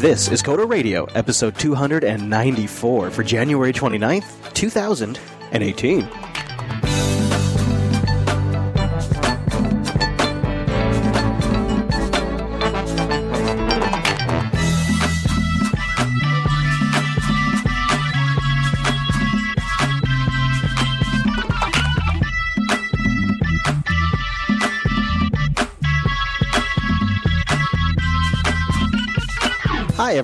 This is Coder Radio, episode 294 for January 29th, 2018.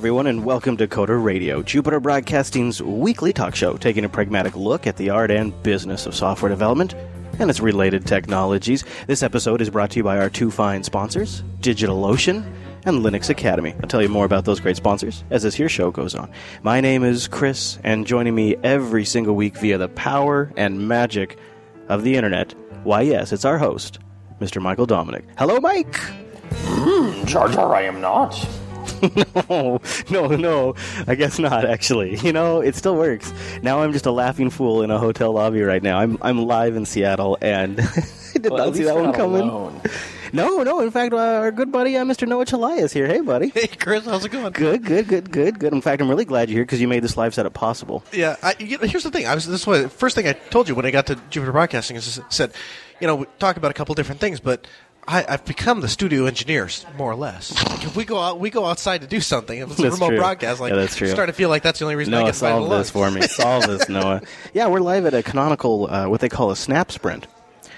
Everyone, and welcome to Coder Radio, Jupiter Broadcasting's weekly talk show, taking a pragmatic look at the art and business of software development and its related technologies. This episode is brought to you by our two fine sponsors, DigitalOcean and Linux Academy. I'll tell you more about those great sponsors as this here show goes on. My name is Chris, and joining me every single week via the power and magic of the internet, why, yes, it's our host, Mr. Michael Dominic. Hello, Mike! Hmm, Jar Jar, I am not. no, no, no. I guess not. Actually, you know, it still works. Now I'm just a laughing fool in a hotel lobby right now. I'm I'm live in Seattle, and I did Well, not see that one coming. alone. No, no. In fact, uh, our good buddy uh, Mr. Noah Chelliah is here. Hey, buddy. Hey Chris, how's it going? Good, good, good, good, good. In fact, I'm really glad you're here because you made this live setup possible. Yeah, I, you know, here's the thing. I was this was the first thing I told you when I got to Jupiter Broadcasting is said, you know, we talk about a couple different things, but I, I've become the studio engineer, more or less. Like if we go out, we go outside to do something. If it's a remote true. broadcast, like Yeah, that's true. I'm starting to feel like that's the only reason I Noah, get invited solve this for me. Solve this, Noah. Yeah, we're live at a canonical, uh, what they call a snap sprint.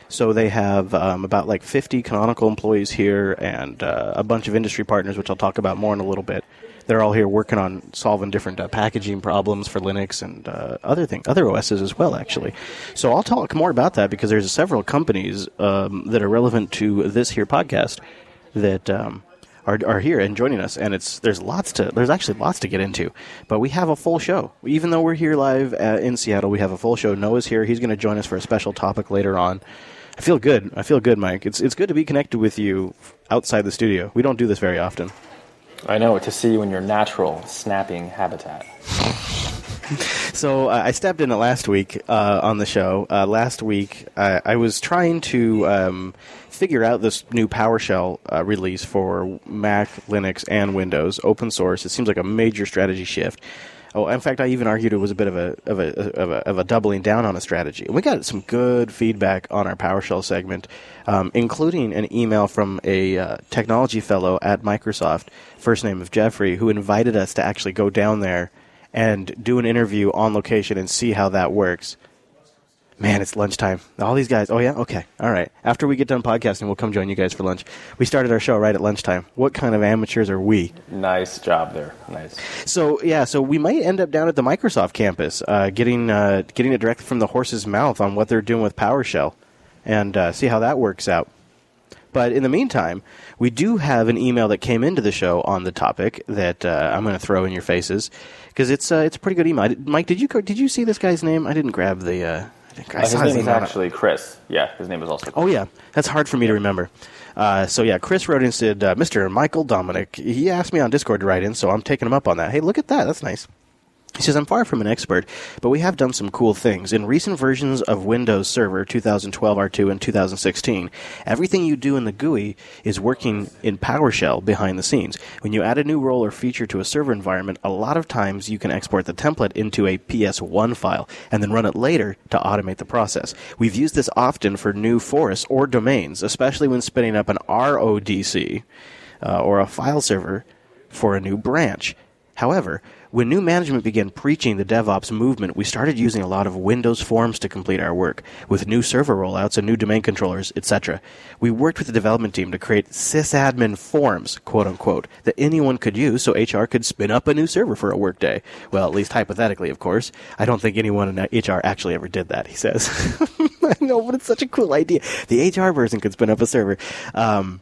So they have um, about like 50 canonical employees here and uh, a bunch of industry partners, which I'll talk about more in a little bit. They're all here working on solving different uh, packaging problems for Linux and uh, other things, other OSs as well, actually. So I'll talk more about that because there's several companies um, that are relevant to this here podcast that um, are, are here and joining us, and it's there's lots to there's actually lots to get into, but we have a full show. Even though we're here live in Seattle, we have a full show. Noah's here; he's going to join us for a special topic later on. I feel good. I feel good, Mike. It's it's good to be connected with you outside the studio. We don't do this very often. I know to see you in your natural snapping habitat. So uh, I stepped in it last week uh, on the show. Uh, last week, I was trying to um, figure out this new PowerShell uh, release for Mac, Linux, and Windows, open source. It seems like a major strategy shift. Oh, in fact, I even argued it was a bit of a of a of a, of a doubling down on a strategy. We got some good feedback on our PowerShell segment, um, including an email from a uh, technology fellow at Microsoft, first name of Jeffrey, who invited us to actually go down there and do an interview on location and see how that works. Man, it's lunchtime. All these guys. Oh yeah, okay, all right. After we get done podcasting, we'll come join you guys for lunch. We started our show right at lunchtime. What kind of amateurs are we? Nice job there. Nice. So yeah, so we might end up down at the Microsoft campus, uh, getting uh, getting it directly from the horse's mouth on what they're doing with PowerShell, and uh, see how that works out. But in the meantime, we do have an email that came into the show on the topic that uh, I'm going to throw in your faces because it's uh, it's a pretty good email. Mike, did you did you see this guy's name? I didn't grab the. Uh, think I Uh, his name is actually Chris. Yeah, his name is also. Oh yeah, that's hard for me to remember. Uh, so yeah, Chris wrote in and said, uh, "Mr. Michael Dominic." He asked me on Discord to write in, so I'm taking him up on that. Hey, look at that. That's nice. He says, I'm far from an expert, but we have done some cool things. In recent versions of Windows Server 2012 R2 and 2016, everything you do in the GUI is working in PowerShell behind the scenes. When you add a new role or feature to a server environment, a lot of times you can export the template into a PS1 file and then run it later to automate the process. We've used this often for new forests or domains, especially when spinning up an RODC uh, or a file server for a new branch. However, when new management began preaching the DevOps movement, we started using a lot of Windows forms to complete our work, with new server rollouts and new domain controllers, etc. We worked with the development team to create sysadmin forms, quote unquote, that anyone could use so HR could spin up a new server for a workday. Well, at least hypothetically, of course. I don't think anyone in HR actually ever did that, he says. I know, but it's such a cool idea. The HR person could spin up a server. Um,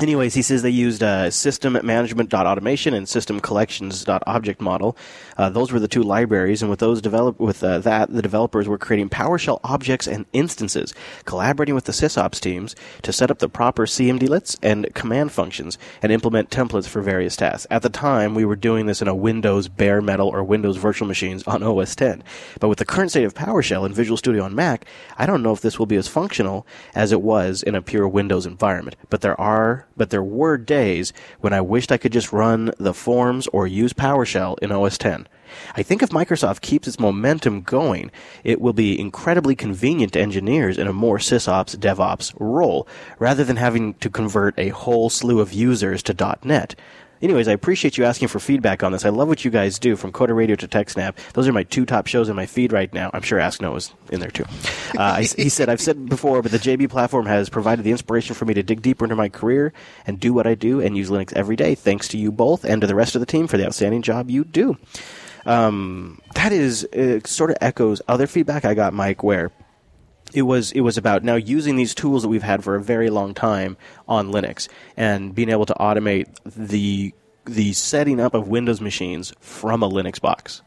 Anyways, he says they used uh, system management.automation and system collections.object model. Uh, those were the two libraries, and with those develop with uh, that, the developers were creating PowerShell objects and instances, collaborating with the sysops teams to set up the proper CMDlets and command functions and implement templates for various tasks. At the time, we were doing this in a Windows bare metal or Windows virtual machines on OS 10. But with the current state of PowerShell and Visual Studio on Mac, I don't know if this will be as functional as it was in a pure Windows environment. But there are but there were days when I wished I could just run the forms or use PowerShell in OS 10. I think if Microsoft keeps its momentum going, it will be incredibly convenient to engineers in a more sysops DevOps role, rather than having to convert a whole slew of users to .NET. Anyways, I appreciate you asking for feedback on this. I love what you guys do, from Coder Radio to TechSnap. Those are my two top shows in my feed right now. I'm sure Ask Noah's in there too. Uh, I, he said, I've said before, but the JB platform has provided the inspiration for me to dig deeper into my career and do what I do and use Linux every day. Thanks to you both and to the rest of the team for the outstanding job you do. Um, that is sort of echoes other feedback I got, Mike, where it was it was about now using these tools that we've had for a very long time on Linux and being able to automate the the setting up of Windows machines from a Linux box.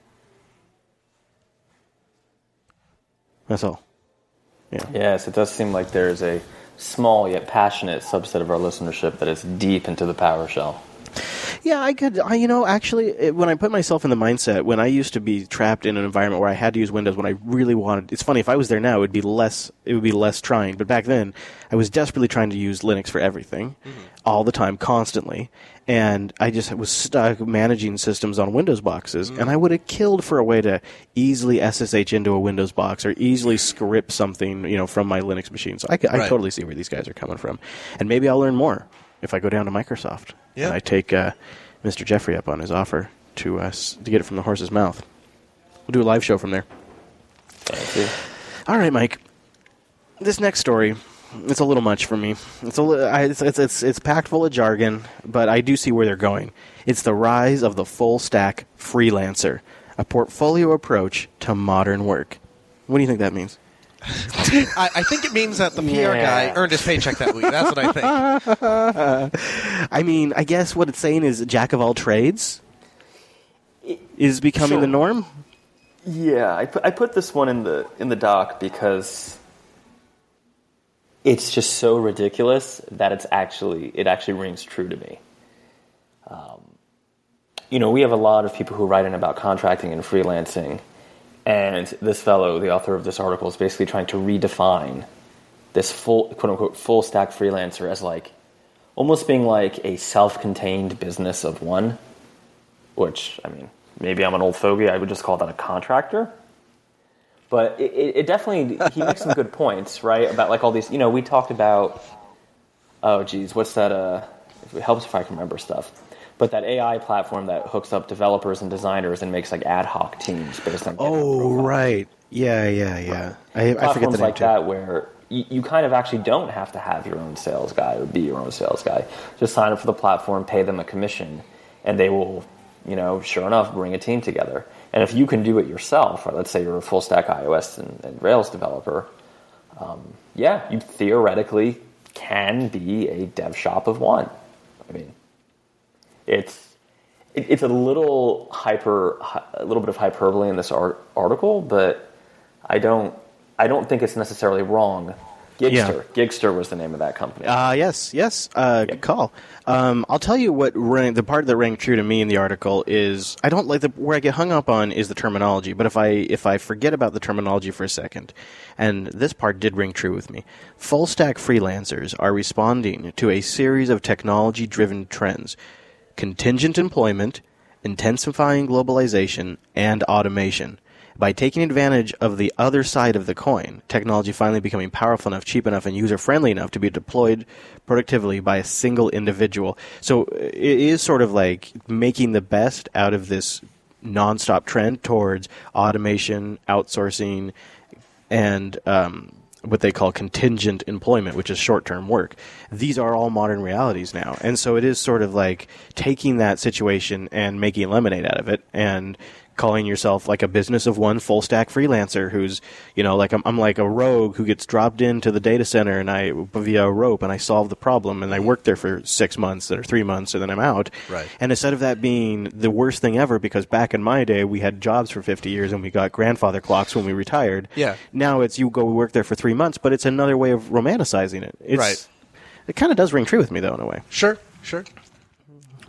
That's all. Yeah. Yes, it does seem like there's a small yet passionate subset of our listenership that is deep into the PowerShell. Yeah, I could. I, you know, actually, it, when I put myself in the mindset when I used to be trapped in an environment where I had to use Windows, when I really wanted, it's funny if I was there now, it would be less. It would be less trying. But back then, I was desperately trying to use Linux for everything, mm-hmm. all the time, constantly, and I just was stuck managing systems on Windows boxes, and mm. I would have killed for a way to easily SSH into a Windows box or easily script something, you know, from my Linux machine. So I Right. totally see where these guys are coming from, and maybe I'll learn more if I go down to Microsoft Yeah. and I take uh, Mr. Jeffrey up on his offer to us to get it from the horse's mouth. We'll do a live show from there. All right, Mike. This next story, it's a little much for me. It's a li- I, it's, it's it's it's packed full of jargon, but I do see where they're going. It's the rise of the full stack freelancer, a portfolio approach to modern work. What do you think that means? I, I think it means that the PR Yeah. guy earned his paycheck that week. That's what I think. I mean, I guess what it's saying is jack of all trades is becoming Sure. the norm. Yeah, I put, I put this one in the in the doc because it's just so ridiculous that it's actually it actually rings true to me. Um, you know, we have a lot of people who write in about contracting and freelancing, and this fellow, the author of this article, is basically trying to redefine this full quote unquote full stack freelancer as like almost being like a self-contained business of one which I mean, maybe I'm an old fogey. I would just call that a contractor. But it, it it definitely he makes some good points, right? About like all these, you know, we talked about. Oh, geez, what's that? Uh, it helps if I can remember stuff. But that AI platform that hooks up developers and designers and makes like ad hoc teams based on. Oh, right. Yeah, yeah, yeah. I, I forget platforms the name like too. that where you, you kind of actually don't have to have your own sales guy or be your own sales guy. Just sign up for the platform, pay them a commission, and they will, you know, sure enough, bring a team together. And if you can do it yourself, or let's say you're a full stack iOS and, and Rails developer, um, yeah, you theoretically can be a dev shop of one. I mean, it's it, it's a little hyper, a little bit of hyperbole in this art, article, but I don't, I don't think it's necessarily wrong. Gigster, Yeah. Gigster was the name of that company. Uh, yes, yes. Uh, Good call. Um, I'll tell you what rang, the part that rang true to me in the article is I don't like the where I get hung up on is the terminology. But if I if I forget about the terminology for a second, and this part did ring true with me, full stack freelancers are responding to a series of technology driven trends: contingent employment, intensifying globalization, and automation. By taking advantage of the other side of the coin, technology finally becoming powerful enough, cheap enough, and user friendly enough to be deployed productively by a single individual. So it is sort of like making the best out of this nonstop trend towards automation, outsourcing, and um, what they call contingent employment, which is short term work. These are all modern realities now. And so it is sort of like taking that situation and making lemonade out of it and calling yourself like a business of one full stack freelancer who's, you know, like I'm, I'm like a rogue who gets dropped into the data center and I, via a rope, and I solve the problem and I mm-hmm. work there for six months or three months and then I'm out. Right. And instead of that being the worst thing ever, because back in my day we had jobs for 50 years and we got grandfather clocks when we retired. Yeah. Now it's you go work there for three months, but it's another way of romanticizing it. It's, Right. It kind of does ring true with me though, in a way. Sure, sure.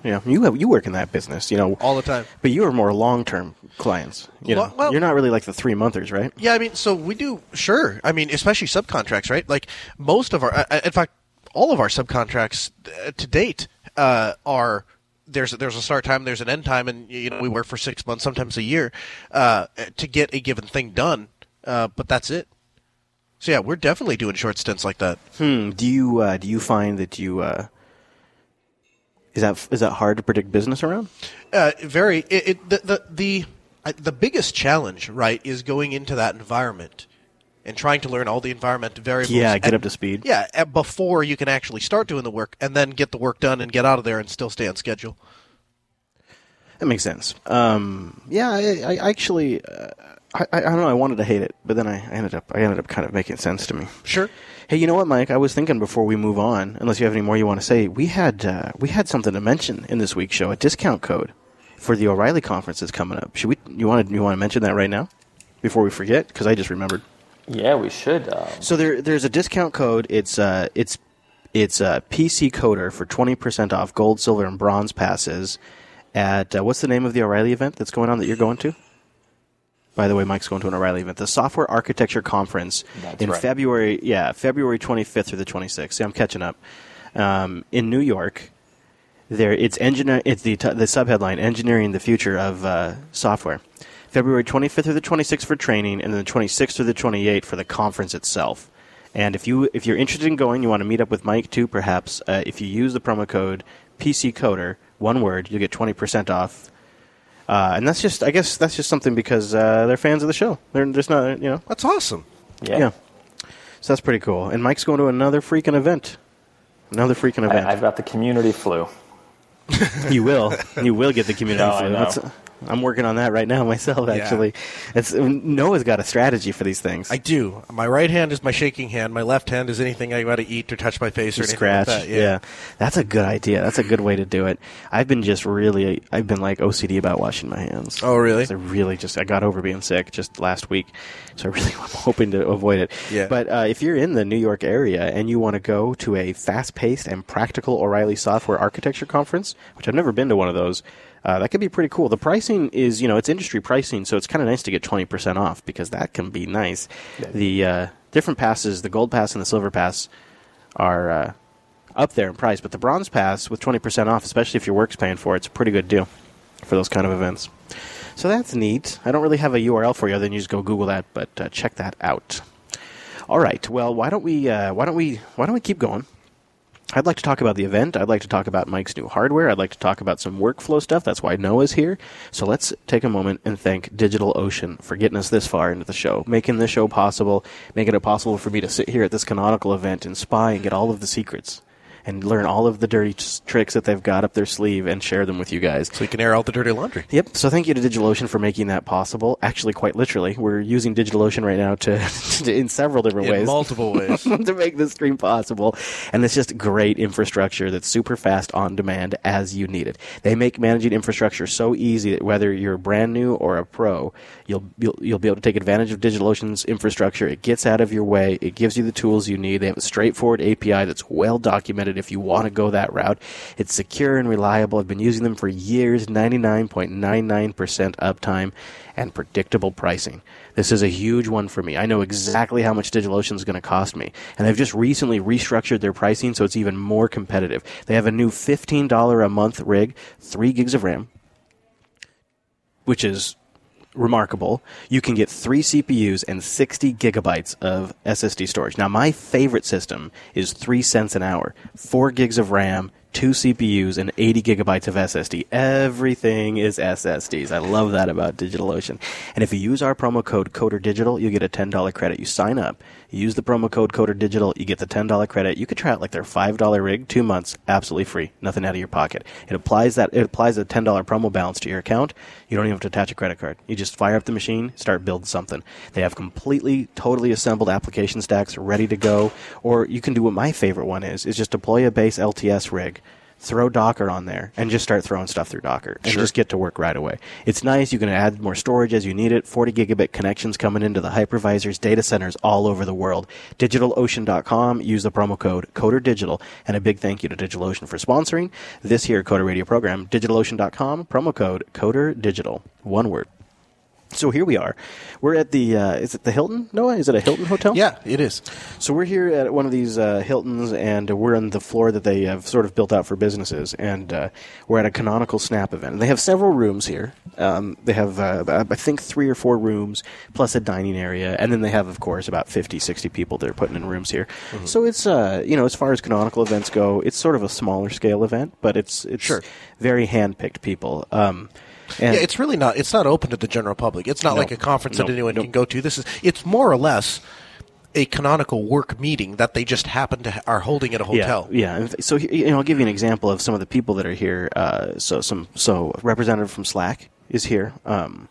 Yeah. You have you work in that business, you know, All the time. but you are more long term clients. You know, Well- well- you're not really like the three monthers, right? Yeah, I mean, so we do sure. I mean, especially subcontracts, right? Like most of our, in fact, all of our subcontracts uh, to date uh, are there's there's a start time, there's an end time, and you know we work for six months, sometimes a year, uh, to get a given thing done. Uh, but that's it. So yeah, we're definitely doing short stints like that. Hmm. Do you uh, do you find that you uh, is that is that hard to predict business around? Uh, very. It, it, the the the, uh, the biggest challenge, right, is going into that environment and trying to learn all the environment variables. Yeah, get and- up to speed. Yeah, before you can actually start doing the work, and then get the work done and get out of there and still stay on schedule. That makes sense. Um, yeah, I, I actually, uh, I, I don't know. I wanted to hate it, but then I ended up, I ended up kind of making sense to me. Sure. Hey, you know what, Mike? I was thinking before we move on, unless you have any more you want to say, we had uh, we had something to mention in this week's show, a discount code for the O'Reilly conference that's coming up. Should we? You want to you want to mention that right now before we forget? Because I just remembered. Yeah, we should. Um, So there, there's a discount code. It's uh, it's it's uh, PC Coder for twenty percent off gold, silver, and bronze passes at uh, what's the name of the O'Reilly event that's going on that you're going to? By the way, Mike's going to an O'Reilly event, the Software Architecture Conference That's in right. February. Yeah, February 25th through the 26th. See, I'm catching up. Um, in New York, there it's engineer. It's the t- the subheadline: Engineering the Future of uh, Software. February 25th through the 26th for training, and then the 26th through the 28th for the conference itself. And if you if you're interested in going, you want to meet up with Mike too, perhaps. Uh, if you use the promo code PC Coder, one word, you'll get 20% off. Uh, and that's just, I guess, that's just something because uh, they're fans of the show. They're just not, you know, That's awesome. yeah. yeah. So that's pretty cool. And Mike's going to another freaking event. Another freaking event. I, I've got the community flu. you will. You will get the community No, I flu. know. That's- I'm working on that right now myself. Actually, it's Noah's got a strategy for these things. I do. My right hand is my shaking hand. My left hand is anything I got to eat or touch my face or scratch. like that. yeah. that's a good idea. That's a good way to do it. I've been just really, I've been like OCD about washing my hands. Oh, really? I really just, I got over being sick just last week, so I really am hoping to avoid it. Yeah. But uh, if you're in the New York area and you want to go to a fast-paced and practical O'Reilly Software Architecture Conference, which I've never been to one of those. Uh, that could be pretty cool. The pricing is, you know, it's industry pricing, so it's kind of nice to get 20% off because that can be nice. The uh, different passes, the gold pass and the silver pass, are uh, up there in price, but the bronze pass with 20% off, especially if your work's paying for it, it's a pretty good deal for those kind of events. So that's neat. I don't really have a URL for you, other than you just go Google that, but uh, check that out. All right. Well, why don't we? Uh, why don't we? Why don't we keep going? I'd like to talk about the event. I'd like to talk about Mike's new hardware. I'd like to talk about some workflow stuff. That's why Noah's here. So let's take a moment and thank DigitalOcean for getting us this far into the show, making this show possible, making it possible for me to sit here at this canonical event and spy and get all of the secrets and learn all of the dirty t- tricks that they've got up their sleeve and share them with you guys. So you can air out the dirty laundry. Yep. So thank you to DigitalOcean for making that possible. Actually, quite literally, we're using DigitalOcean right now to, to in several different In ways multiple ways. to make this stream possible. And it's just great infrastructure that's super fast on demand as you need it. They make managing infrastructure so easy that whether you're brand new or a pro, you'll you'll, you'll be able to take advantage of DigitalOcean's infrastructure. It gets out of your way. It gives you the tools you need. They have a straightforward API that's well documented if you want to go that route. It's secure and reliable. I've been using them for years, 99.99% uptime and predictable pricing. This is a huge one for me. I know exactly how much DigitalOcean is going to cost me. And they've just recently restructured their pricing so it's even more competitive. They have a new $15 a month rig, 3 gigs of RAM, which is remarkable. You can get three CPUs and 60 gigabytes of SSD storage. Now, my favorite system is 3 cents an hour, 4 gigs of RAM, two CPUs, and 80 gigabytes of SSD. Everything is SSDs. I love that about DigitalOcean. And if you use our promo code CODERDIGITAL, you get a $10 credit. You sign up, you use the promo code CODERDIGITAL, you get the $10 credit. You could try out like their $5 rig, two months, absolutely free, nothing out of your pocket. It applies that it applies a $10 promo balance to your account. You don't even have to attach a credit card. You just fire up the machine, start building something. They have completely, totally assembled application stacks ready to go. Or you can do what my favorite one is, is just deploy a base LTS rig throw Docker on there and just start throwing stuff through Docker and Sure. just get to work right away. It's nice. You can add more storage as you need it. 40 gigabit connections coming into the hypervisors, data centers all over the world. DigitalOcean.com. Use the promo code CoderDigital. And a big thank you to DigitalOcean for sponsoring this here Coder Radio program. DigitalOcean.com. Promo code CoderDigital. One word. So here we are. We're at the uh, is it the Hilton? Noah, is it a Hilton hotel? Yeah, it is. So we're here at one of these uh, Hiltons, and we're on the floor that they have sort of built out for businesses, and uh, we're at a Canonical Snap event. And they have several rooms here. Um, they have, uh, I think, three or four rooms plus a dining area, and then they have, of course, about 50, 60 people they're putting in rooms here. So it's, uh, you know, as far as Canonical events go, it's sort of a smaller scale event, but it's it's Sure. very hand-picked people. Um, and yeah, it's really not. It's not open to the general public. It's not No. like a conference that anyone No. can go to. This is. It's more or less a canonical work meeting that they just happen to ha- are holding at a hotel. Yeah, yeah. So you know, I'll give you an example of some of the people that are here. Uh, so some so representative from Slack is here. Um,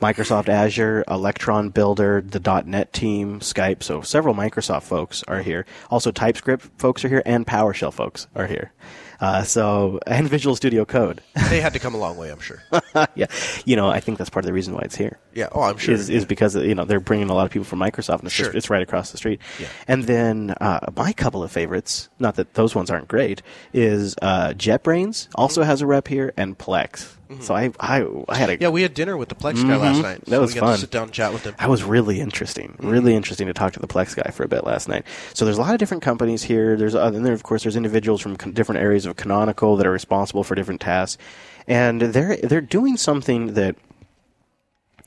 Microsoft Azure, Electron Builder, the .NET team, Skype. So several Microsoft folks are here. Also, TypeScript folks are here, and PowerShell folks are here. Uh, so and Visual Studio Code. They had to come a long way, I'm sure. yeah, you know, I think that's part of the reason why it's here Yeah. Oh, I'm sure. is, is because you know they're bringing a lot of people from Microsoft, and it's, just, it's right across the street. Yeah. And then uh, my couple of favorites, not that those ones aren't great, is uh, JetBrains also Mm-hmm. has a rep here, and Plex. So I, I I had a yeah, we had dinner with the Plex guy last night. Mm-hmm. That so was we got fun. To sit down and chat with him. that was really interesting, Mm-hmm. really interesting to talk to the Plex guy for a bit last night. So there's a lot of different companies here. There's uh, and then of course there's individuals from con- different areas of Canonical that are responsible for different tasks, and they're they're doing something that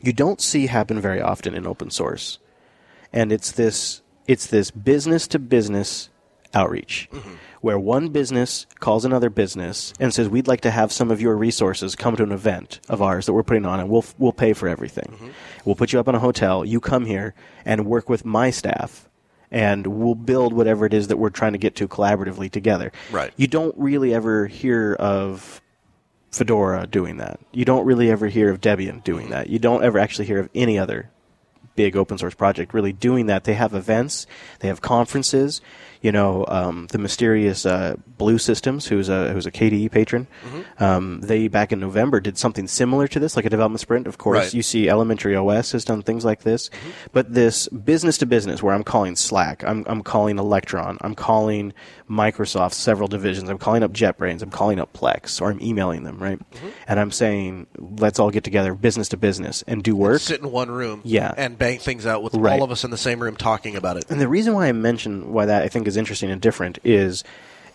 you don't see happen very often in open source, and it's this it's this business to business outreach. Mm-hmm. Where one business calls another business and says, "We'd like to have some of your resources come to an event of ours that we're putting on, and we'll we'll pay for everything. Mm-hmm. We'll put you up in a hotel. You come here and work with my staff, and we'll build whatever it is that we're trying to get to collaboratively together." Right. You don't really ever hear of Fedora doing that. You don't really ever hear of Debian doing mm-hmm. that. You don't ever actually hear of any other big open source project really doing that. They have events, they have conferences. You know, um, the mysterious uh, Blue Systems, who's a who's a KDE patron, um, they back in November did something similar to this, like a development sprint. Of course, Right. you see Elementary OS has done things like this, but this business to business, where I'm calling Slack, I'm I'm calling Electron, I'm calling Microsoft several divisions, I'm calling up JetBrains, I'm calling up Plex, or I'm emailing them, right? And I'm saying, let's all get together, business to business, and do work. Sit in one room. Yeah. And bang things out with Right. all of us in the same room talking about it. And the reason why I mention why that I think is interesting and different is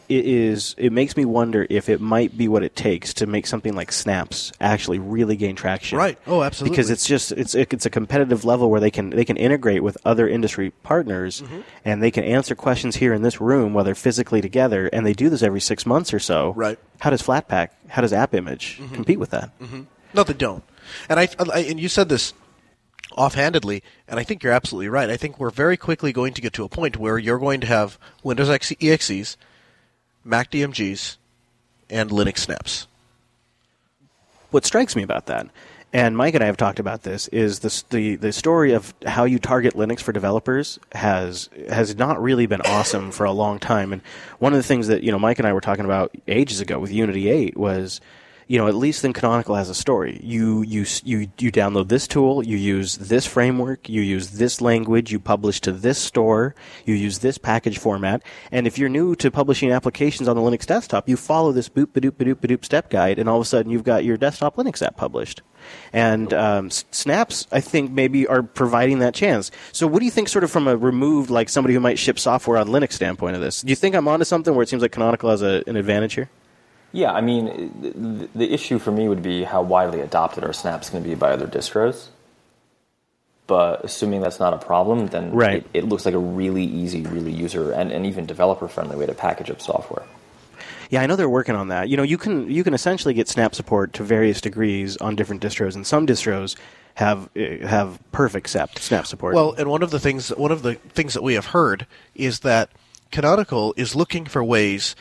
it is it makes me wonder if it might be what it takes to make something like Snaps actually really gain traction. Right. Oh, absolutely. Because it's just it's it's a competitive level where they can they can integrate with other industry partners Mm-hmm. and they can answer questions here in this room while they're physically together and they do this every 6 months or so. Right. Mm-hmm. How does Flatpak, how does App Image compete with that? No, they don't. And I, I and you said this offhandedly, and I think you're absolutely right. I think we're very quickly going to get to a point where you're going to have Windows EXEs, Mac DMGs, and Linux snaps. what strikes me about that, and Mike and I have talked about this, is the the the story of how you target Linux for developers has has not really been awesome for a long time. And one of the things that you know Mike and I were talking about ages ago with Unity Eight was. You know, at least then Canonical has a story. You you you you download this tool, you use this framework, you use this language, you publish to this store, you use this package format, and if you're new to publishing applications on the Linux desktop, you follow this boop badoop badoop badoop step guide, and all of a sudden you've got your desktop Linux app published. And um, Snaps, I think, maybe are providing that chance. So, what do you think, sort of from a removed, like somebody who might ship software on Linux standpoint of this? Do you think I'm onto something where it seems like Canonical has a, an advantage here? Yeah, I mean, the, the issue for me would be how widely adopted our Snap's going to be by other distros. But assuming that's not a problem, then Right. it, it looks like a really easy, really user and, and even developer friendly way to package up software. Yeah, I know they're working on that. You know, you can you can essentially get Snap support to various degrees on different distros, and some distros have uh, have perfect SAP Snap support. Well, and one of the things one of the things that we have heard is that Canonical is looking for ways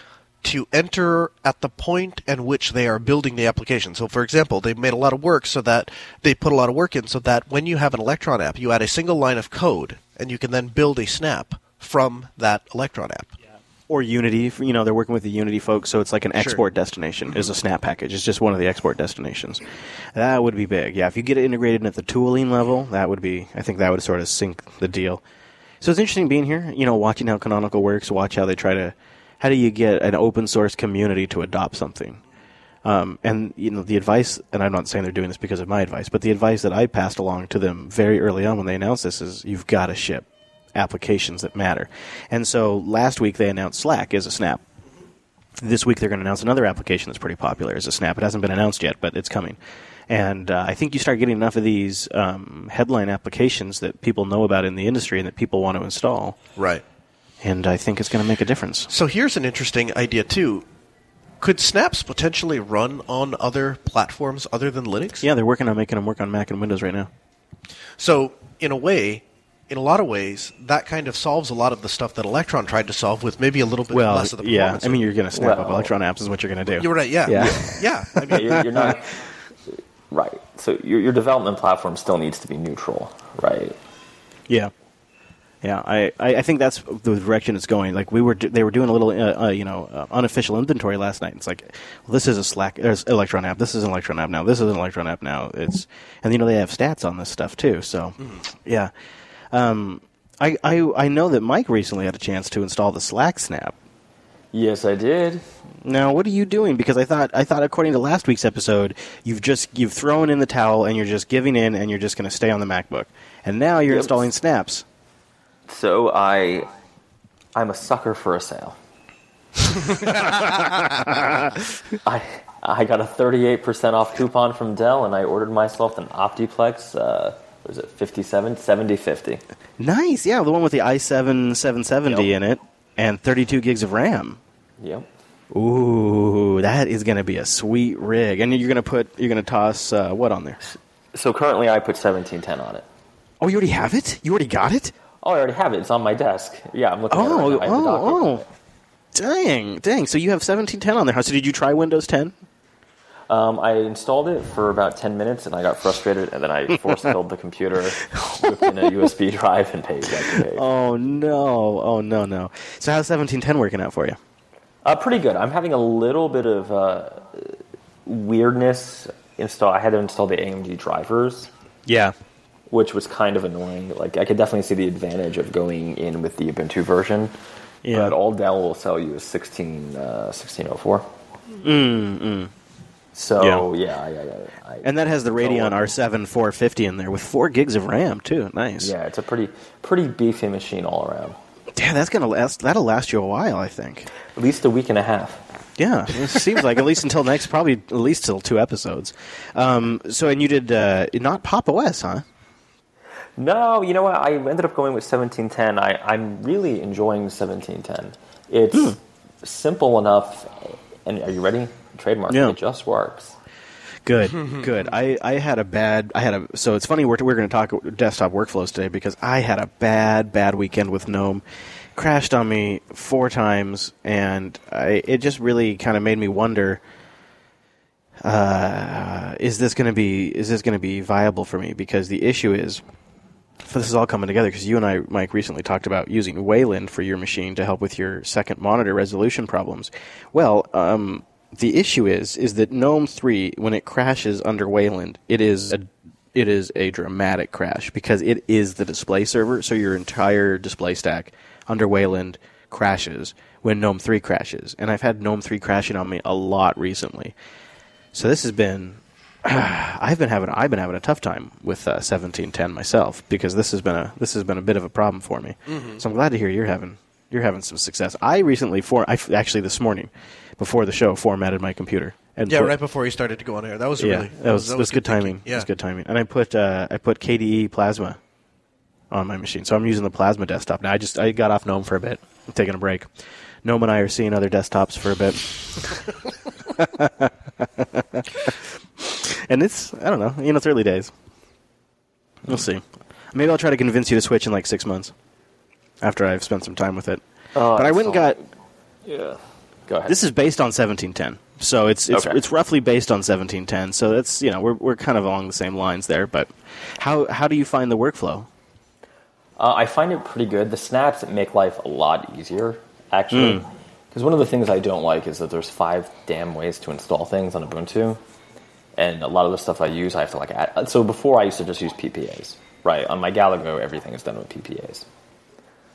to enter at the point at which they are building the application. So, for example, they've made a lot of work so that they put a lot of work in so that when you have an Electron app, you add a single line of code and you can then build a snap from that Electron app. or Unity, you know, they're working with the Unity folks, so it's like an export destination is a Snap package. It's just one of the export destinations. That would be big. Yeah, if you get it integrated at the tooling level, that would be. I think that would sort of sink the deal. So it's interesting being here. You know, watching how Canonical works, watch how they try to. How do you get an open source community to adopt something? Um, and you know the advice, and I'm not saying they're doing this because of my advice, but the advice that I passed along to them very early on when they announced this is you've got to ship applications that matter. And so last week they announced Slack as a snap. This week they're going to announce another application that's pretty popular as a snap. It hasn't been announced yet, but it's coming. And uh, I think you start getting enough of these um, headline applications that people know about in the industry and that people want to install. Right. And I think it's going to make a difference. So here's an interesting idea too. Could Snaps potentially run on other platforms other than Linux? Yeah, they're working on making them work on Mac and Windows right now. So in a way, in a lot of ways, that kind of solves a lot of the stuff that Electron tried to solve with maybe a little bit Well, less of the yeah. I mean, you're going to snap up Electron apps is what you're going to do. you're right. Yeah, Yeah. yeah. I mean, you're, you're not right. So your, your development platform still needs to be neutral, right? Yeah, yeah. I, I, think that's the direction it's going. Like we were, they were doing a little, uh, uh, you know, uh, unofficial inventory last night. It's like, well, this is a Slack, there's Electron app. This is an Electron app now. This is an Electron app now. It's, and you know they have stats on this stuff too. So, yeah. Um, I, I, I know that Mike recently had a chance to install the Slack Snap. Yes, I did. Now, what are you doing? Because I thought, I thought, according to last week's episode, you've just you've thrown in the towel and you're just giving in and you're just going to stay on the MacBook. And now you're Yep. installing Snaps. So I, I'm a sucker for a sale. I I got a 38% off coupon from Dell, and I ordered myself an Optiplex. Uh, what is it 57 70 50? Nice, yeah, the one with the i7 770 Yep. in it and 32 gigs of RAM. Yep. Ooh, that is going to be a sweet rig. And you're going to put, you're going to toss uh, what on there? So currently, I put 1710 on it. Oh, you already have it? You already got it? Oh, I already have it. It's on my desk. Yeah, I'm looking at it. Oh, Right now. I have the oh, oh. Dang, dang. So you have 1710 on there. So did you try Windows 10? Um, I installed it for about 10 minutes and I got frustrated, and then I force filled the computer, whipped in a USB drive, and paid paid. Oh, no. Oh, no, no. So how's 1710 working out for you? Uh, pretty good. I'm having a little bit of uh, weirdness install. I had to install the AMD drivers, Yeah. Which was kind of annoying. Like I could definitely see the advantage of going in with the Ubuntu version. Yeah. But all Dell will sell you is 16, uh, 1604. Mm, So yeah, yeah, yeah. I, And that has the Radeon R7 450 in there with 4 gigs of RAM, too. Nice. yeah, it's a pretty pretty beefy machine all around. Yeah, that's going to last. That'll last you a while, I think. At least a week and a half. Yeah, it seems like at least until next, probably at least till two episodes. Um, so, and you did uh, not Pop OS, huh? No, you know what? I ended up going with 1710. I, I'm really enjoying 1710. It's Hmm. simple enough. And are you ready? Trademark. Yeah. It just works. Good, good. I, I had a bad. I had a. So it's funny we're we're going to talk desktop workflows today because I had a bad bad weekend with GNOME. Crashed on me four times, and I, it just really kind of made me wonder. Uh, is this going to be is this going to be viable for me? Because the issue is, so this is all coming together because you and I, Mike, recently talked about using Wayland for your machine to help with your second monitor resolution problems. Well, um, the issue is is that GNOME three, when it crashes under Wayland, it is a it is a dramatic crash because it is the display server. So your entire display stack under Wayland crashes when GNOME three crashes, and I've had GNOME three crashing on me a lot recently. So this has been I've been having I've been having a tough time with uh, 1710 myself because this has been a this has been a bit of a problem for me. So I'm glad to hear you're having you're having some success. I recently for I actually this morning before the show formatted my computer and Yeah, put- right before you started to go on air. That was yeah really that was that was, good, thinking. timing. Yeah, It was good timing. And I put uh, I put KDE Plasma on my machine, so I'm using the Plasma desktop now. I just I got off GNOME for a bit, I'm taking a break. GNOME and I are seeing other desktops for a bit. and it's I don't know, you know, it's early days. We'll see. Maybe I'll try to convince you to switch in like six months after I've spent some time with it. Oh, but I went and got Yeah. Go ahead. this is based on 1710, so it's it's Okay. it's roughly based on 1710. So that's you know we're we're kind of along the same lines there. But how how do you find the workflow? Uh, I find it pretty good. The snaps make life a lot easier, actually. Hmm. Because one of the things I don't like is that there's five damn ways to install things on Ubuntu, and a lot of the stuff I use, I have to like add. So before I used to just use PPAs, right? On my Galago, everything is done with PPAs.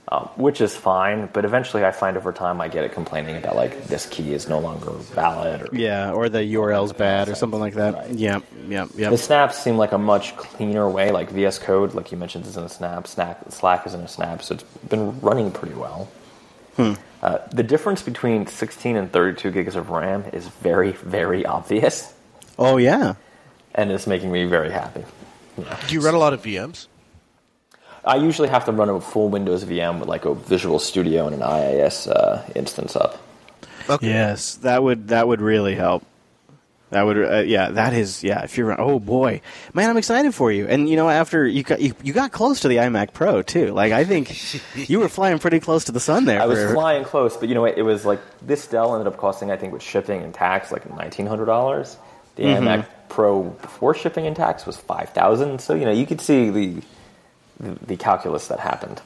um, which is fine. But eventually, I find over time I get it complaining about like this key is no longer valid. Or Yeah, or the URL's bad or something like that. Right. Yeah, yeah, yeah. the snaps seem like a much cleaner way. Like VS Code, like you mentioned, is in a snap. Snack, Slack is in a snap, so it's been running pretty well. Uh, the difference between 16 and 32 gigs of RAM is very, very obvious, Oh yeah. and it's making me very happy. Do you run a lot of VMs? I usually have to run a full Windows VM with like a Visual Studio and an IIS uh, instance up. Okay. Yes, that would that would really help. That would, uh, yeah, that is, yeah. If you're, oh boy, man, I'm excited for you. And you know, after you got you, you got close to the iMac Pro too. Like I think you were flying pretty close to the sun there. I was flying close, but you know what? It was like this Dell ended up costing, I think, with shipping and tax, like nineteen hundred dollars. The iMac Pro before shipping and tax was five thousand. So you know, you could see the, the the calculus that happened.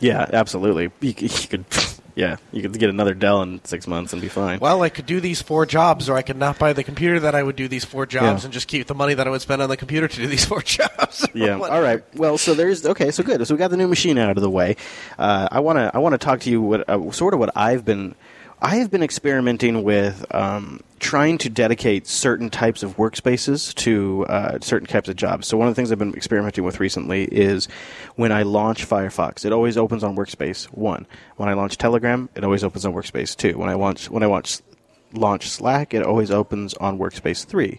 Yeah, absolutely. You, you could, yeah, you could get another Dell in six months and be fine. Well, I could do these four jobs, or I could not buy the computer that I would do these four jobs Yeah. and just keep the money that I would spend on the computer to do these four jobs. Yeah. What- All right. Well, so there's okay. So good. So we got the new machine out of the way. Uh, I want to I want to talk to you what uh, sort of what I've been I have been experimenting with um, trying to dedicate certain types of workspaces to uh, certain types of jobs. So one of the things I've been experimenting with recently is when I launch Firefox, it always opens on Workspace one. When I launch Telegram, it always opens on Workspace two. When I launch when I launch launch Slack, it always opens on Workspace 3.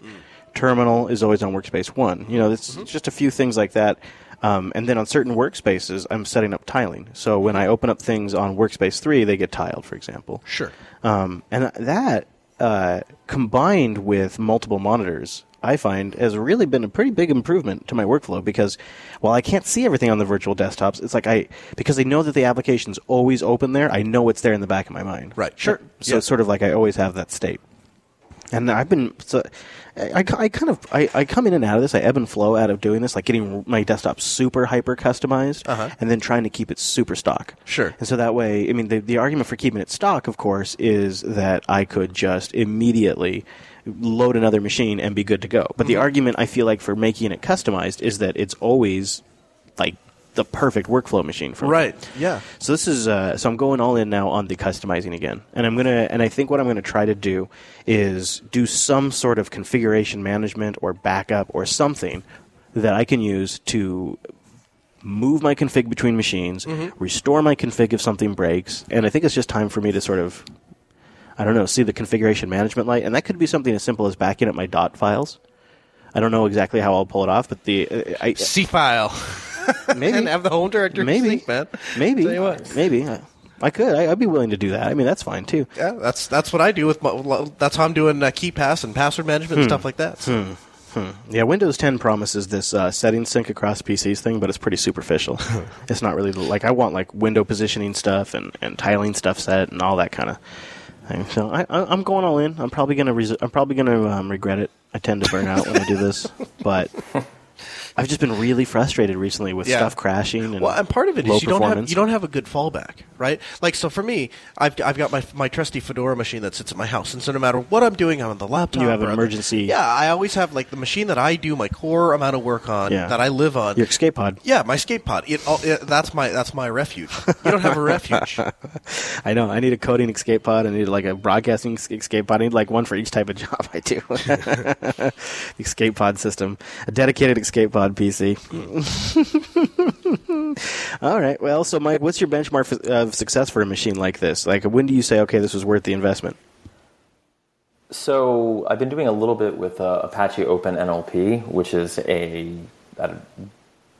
Terminal is always on Workspace 1. You know, it's just a few things like that. Um, and then on certain workspaces, I'm setting up tiling. So when I open up things on Workspace 3, they get tiled, for example. Sure. Um, and that, uh, combined with multiple monitors, I find has really been a pretty big improvement to my workflow because while I can't see everything on the virtual desktops, it's like I, because I know that the application's always open there, I know it's there in the back of my mind. Right, sure. So Yeah. it's sort of like I always have that state. And I've been, so I, I, kind of, I, I come in and out of this. I ebb and flow out of doing this, like getting my desktop super hyper customized, Uh-huh. and then trying to keep it super stock. Sure. And so that way, I mean, the, the argument for keeping it stock, of course, is that I could just immediately load another machine and be good to go. But the argument I feel like for making it customized is that it's always like the perfect workflow machine for me. Right. Yeah. So this is uh, so I'm going all in now on the customizing again, and I'm gonna and I think what I'm gonna try to do is do some sort of configuration management or backup or something that I can use to move my config between machines, restore my config if something breaks, and I think it's just time for me to sort of I don't know see the configuration management light, and that could be something as simple as backing up my dot files. I don't know exactly how I'll pull it off, but the uh, I, C file. maybe and have the home directory maybe, man. maybe, Tell you what. maybe. I, could. I, I'd be willing to do that. I mean, that's fine too. Yeah, that's that's what I do with my. That's how I'm doing uh, KeePass and password management Hmm. and stuff like that. So. Yeah, Windows 10 promises this uh, setting sync across PCs thing, but it's pretty superficial. it's not really like I want like window positioning stuff and, and tiling stuff set and all that kind of thing. So I, I, I'm going all in. I'm probably gonna I'm probably gonna um, regret it. I tend to burn out when I do this, but I've just been really frustrated recently with Yeah. stuff crashing. And Well, and part of it is you don't have you don't have a good fallback, right? Like so for me, I've I've got my my trusty Fedora machine that sits at my house, and so no matter what I'm doing, I'm on the laptop. You have an emergency- yeah, I always have like the machine that I do my core amount of work on, Yeah. that I live on. your escape pod. yeah, my escape pod. It, all- it, that's my that's my refuge. You don't have a refuge. I know. I need a coding escape pod. I need like a broadcasting escape pod. I need like one for each type of job I do. The escape pod system, a dedicated escape pod PC. All right. Well, so Mike, what's your benchmark for, of success for a machine like this? Like, when do you say, okay, this was worth the investment? So I've been doing a little bit with uh, Apache Open NLP, which is a, a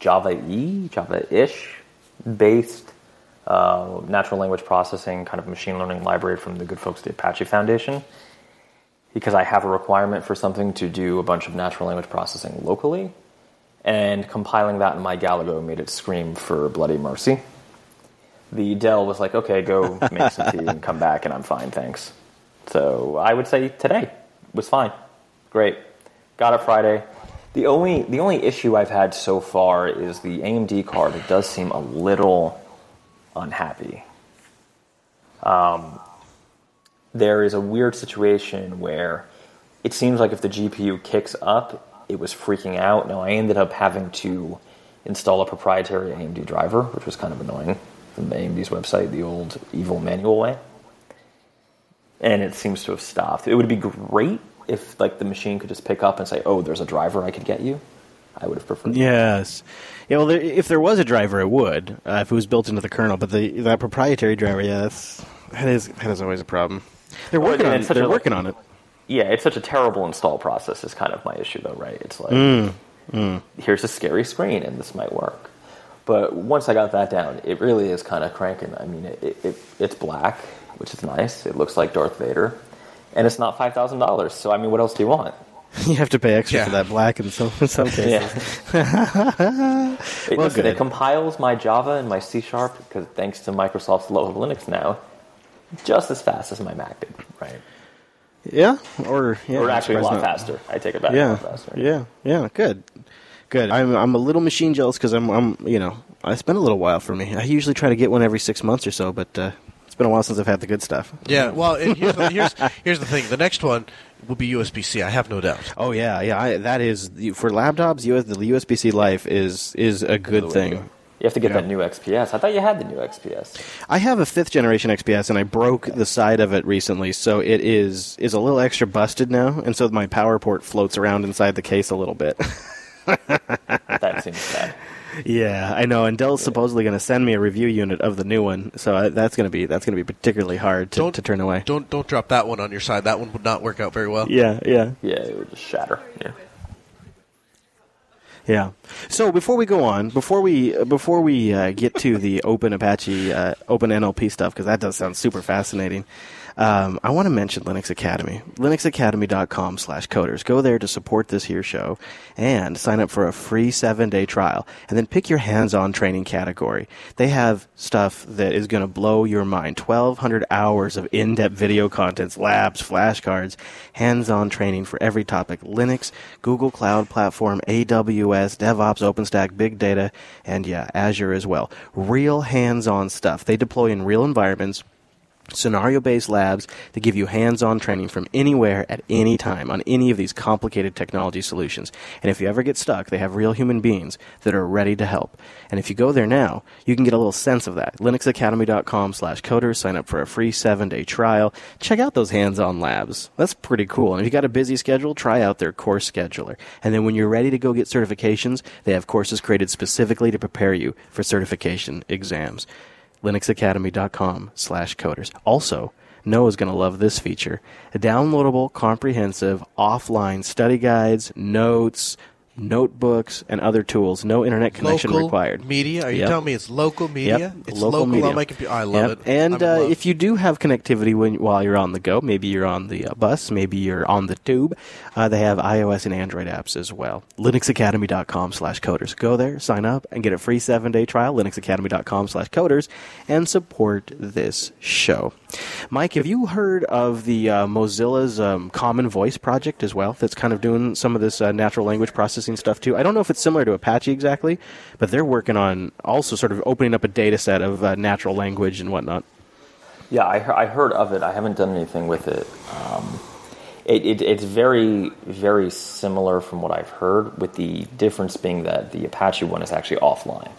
Java E, Java ish based uh, natural language processing kind of machine learning library from the good folks at the Apache Foundation. Because I have a requirement for something to do a bunch of natural language processing locally, and compiling that in my Galago made it scream for bloody mercy. The Dell was like, okay, go make some tea and come back, and I'm fine, thanks. So I would say today was fine, great. Got it Friday. The only the only issue I've had so far is the AMD card. It does seem a little unhappy. Um, there is a weird situation where it seems like if the GPU kicks up, it was freaking out. Now I ended up having to install a proprietary AMD driver, which was kind of annoying. from the AMD's website, the old evil manual way, and it seems to have stopped. It would be great if like the machine could just pick up and say, "Oh, there's a driver I could get you." I would have preferred. Yes. Yeah, well, there, if there was a driver, it would, uh, if it was built into the kernel. But the that proprietary driver, yeah, that's, that is that is always a problem. They're working and on such they're a- working on it. Yeah, it's such a terrible install process. Is kind of my issue, though, right? It's like Mm, here's a scary screen, and this might work. But once I got that down, it really is kind of cranking. I mean, it, it, it it's black, which is nice. It looks like Darth Vader, and it's not five thousand dollars. So I mean, what else do you want? You have to pay extra Yeah. for that black in some in some cases. Yeah. it, Well, listen, good. it compiles my Java and my C Sharp because thanks to Microsoft's love of Linux now, just as fast as my Mac did, right? Yeah, or yeah, or actually a lot not. faster. I take it back. a Yeah, lot faster. yeah, yeah. Good, good. I'm I'm a little machine jealous because I'm I'm you know it's been a little while for me. I usually try to get one every six months or so, but uh, it's been a while since I've had the good stuff. Yeah. Well, and here's, the, here's here's the thing. The next one will be USB C. I have no doubt. Oh yeah, yeah. I, that is for laptops. US, the USB C life is is a good The way thing. Go. You have to get Yeah. that new XPS. I thought you had the new XPS. I have a fifth generation XPS, and I broke the side of it recently, so it is is a little extra busted now, and so my power port floats around inside the case a little bit. That seems bad. yeah, I know. And Dell's supposedly going to send me a review unit of the new one, so I, that's going to be that's going to be particularly hard to, Don't- to turn away. Don't don't drop that one on your side. That one would not work out very well. Yeah, yeah. Yeah, it would just shatter. Yeah. Yeah. So before we go on, before we before we uh, get to the Open Apache uh, Open NLP stuff, because that does sound super fascinating, um, I want to mention Linux Academy. LinuxAcademy.com slash coders. Go there to support this here show and sign up for a free seven day trial, and then pick your hands-on training category. They have stuff that is going to blow your mind. Twelve hundred hours of in-depth video contents, labs, flashcards, hands-on training for every topic: Linux, Google Cloud Platform, AWS, DevOps, OpenStack, Big Data, and yeah, Azure as well. Real hands-on stuff. They deploy in real environments scenario based labs that give you hands on training from anywhere at any time on any of these complicated technology solutions. And if you ever get stuck, they have real human beings that are ready to help. And if you go there now, you can get a little sense of that. linuxacademy.com slash coders, sign up for a free seven day trial. Check out those hands on labs. That's pretty cool. And if you've got a busy schedule, try out their course scheduler. And then when you're ready to go get certifications, they have courses created specifically to prepare you for certification exams linuxacademy.com slash coders. Also, Noah's going to love this feature. Downloadable, comprehensive, offline study guides, notes, notebooks, and other tools. No internet connection local required. media. Are you Yep. telling me it's local media? Yep, It's local local, media. on my computer. I love Yep. it. And uh, if you do have connectivity when while you're on the go, maybe you're on the uh, bus, maybe you're on the tube, uh, they have iOS and Android apps as well. linuxacademy.com slash coders. Go there, sign up, and get a free seven-day trial, linuxacademy.com slash coders, and support this show. Mike, have you heard of the uh, Mozilla's um, Common Voice project as well? That's kind of doing some of this uh, natural language processing stuff too. I don't know if it's similar to Apache exactly, but they're working on also sort of opening up a data set of uh, natural language and whatnot. Yeah, I, I heard of it. I haven't done anything with it. Um, it, it. It's very, very similar from what I've heard, with the difference being that the Apache one is actually offline.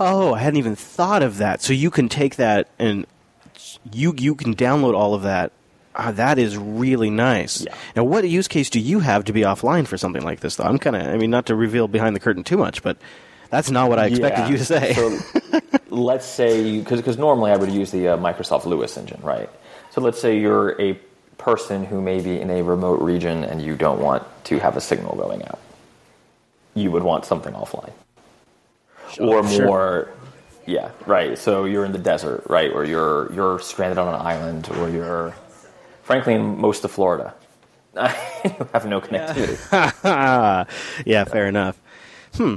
Oh, I hadn't even thought of that. So you can take that and you you can download all of that. Ah, that is really nice. Yeah. Now, what use case do you have to be offline for something like this? Though I'm kind of, I mean, not to reveal behind the curtain too much, but that's not what I expected Yeah. you to say. So let's say, because normally I would use the uh, Microsoft LUIS engine, right? So let's say you're a person who may be in a remote region and you don't want to have a signal going out. You would want something offline. Or Sure. more, yeah, right. So you're in the desert, right? Or you're, you're stranded on an island, or you're, frankly, in most of Florida. you have no connectivity. yeah, fair enough. Hmm.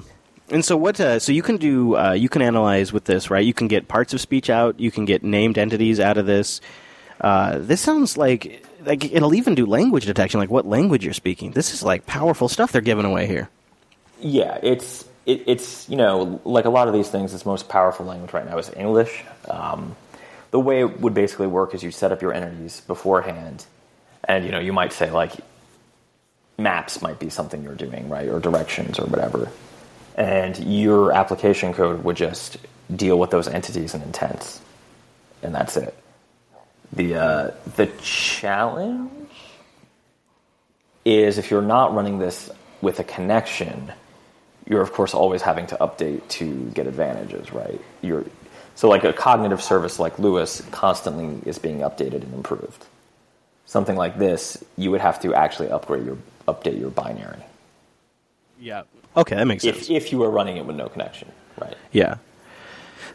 And so what? Uh, so you can do. Uh, you can analyze with this, right? You can get parts of speech out. You can get named entities out of this. Uh, this sounds like like it'll even do language detection, like what language you're speaking. This is like powerful stuff they're giving away here. Yeah, it's it, it's you know like a lot of these things. Its most powerful language right now is English. Um, the way it would basically work is you set up your entities beforehand, and you know you might say like maps might be something you're doing right or directions or whatever, and your application code would just deal with those entities and intents, and that's it. The uh, the challenge is if you're not running this with a connection, you're of course always having to update to get advantages, right? You're so like a cognitive service like LUIS constantly is being updated and improved. Something like this, you would have to actually upgrade your update your binary Yeah. Okay, that makes sense. if if you were running it with no connection, right? Yeah.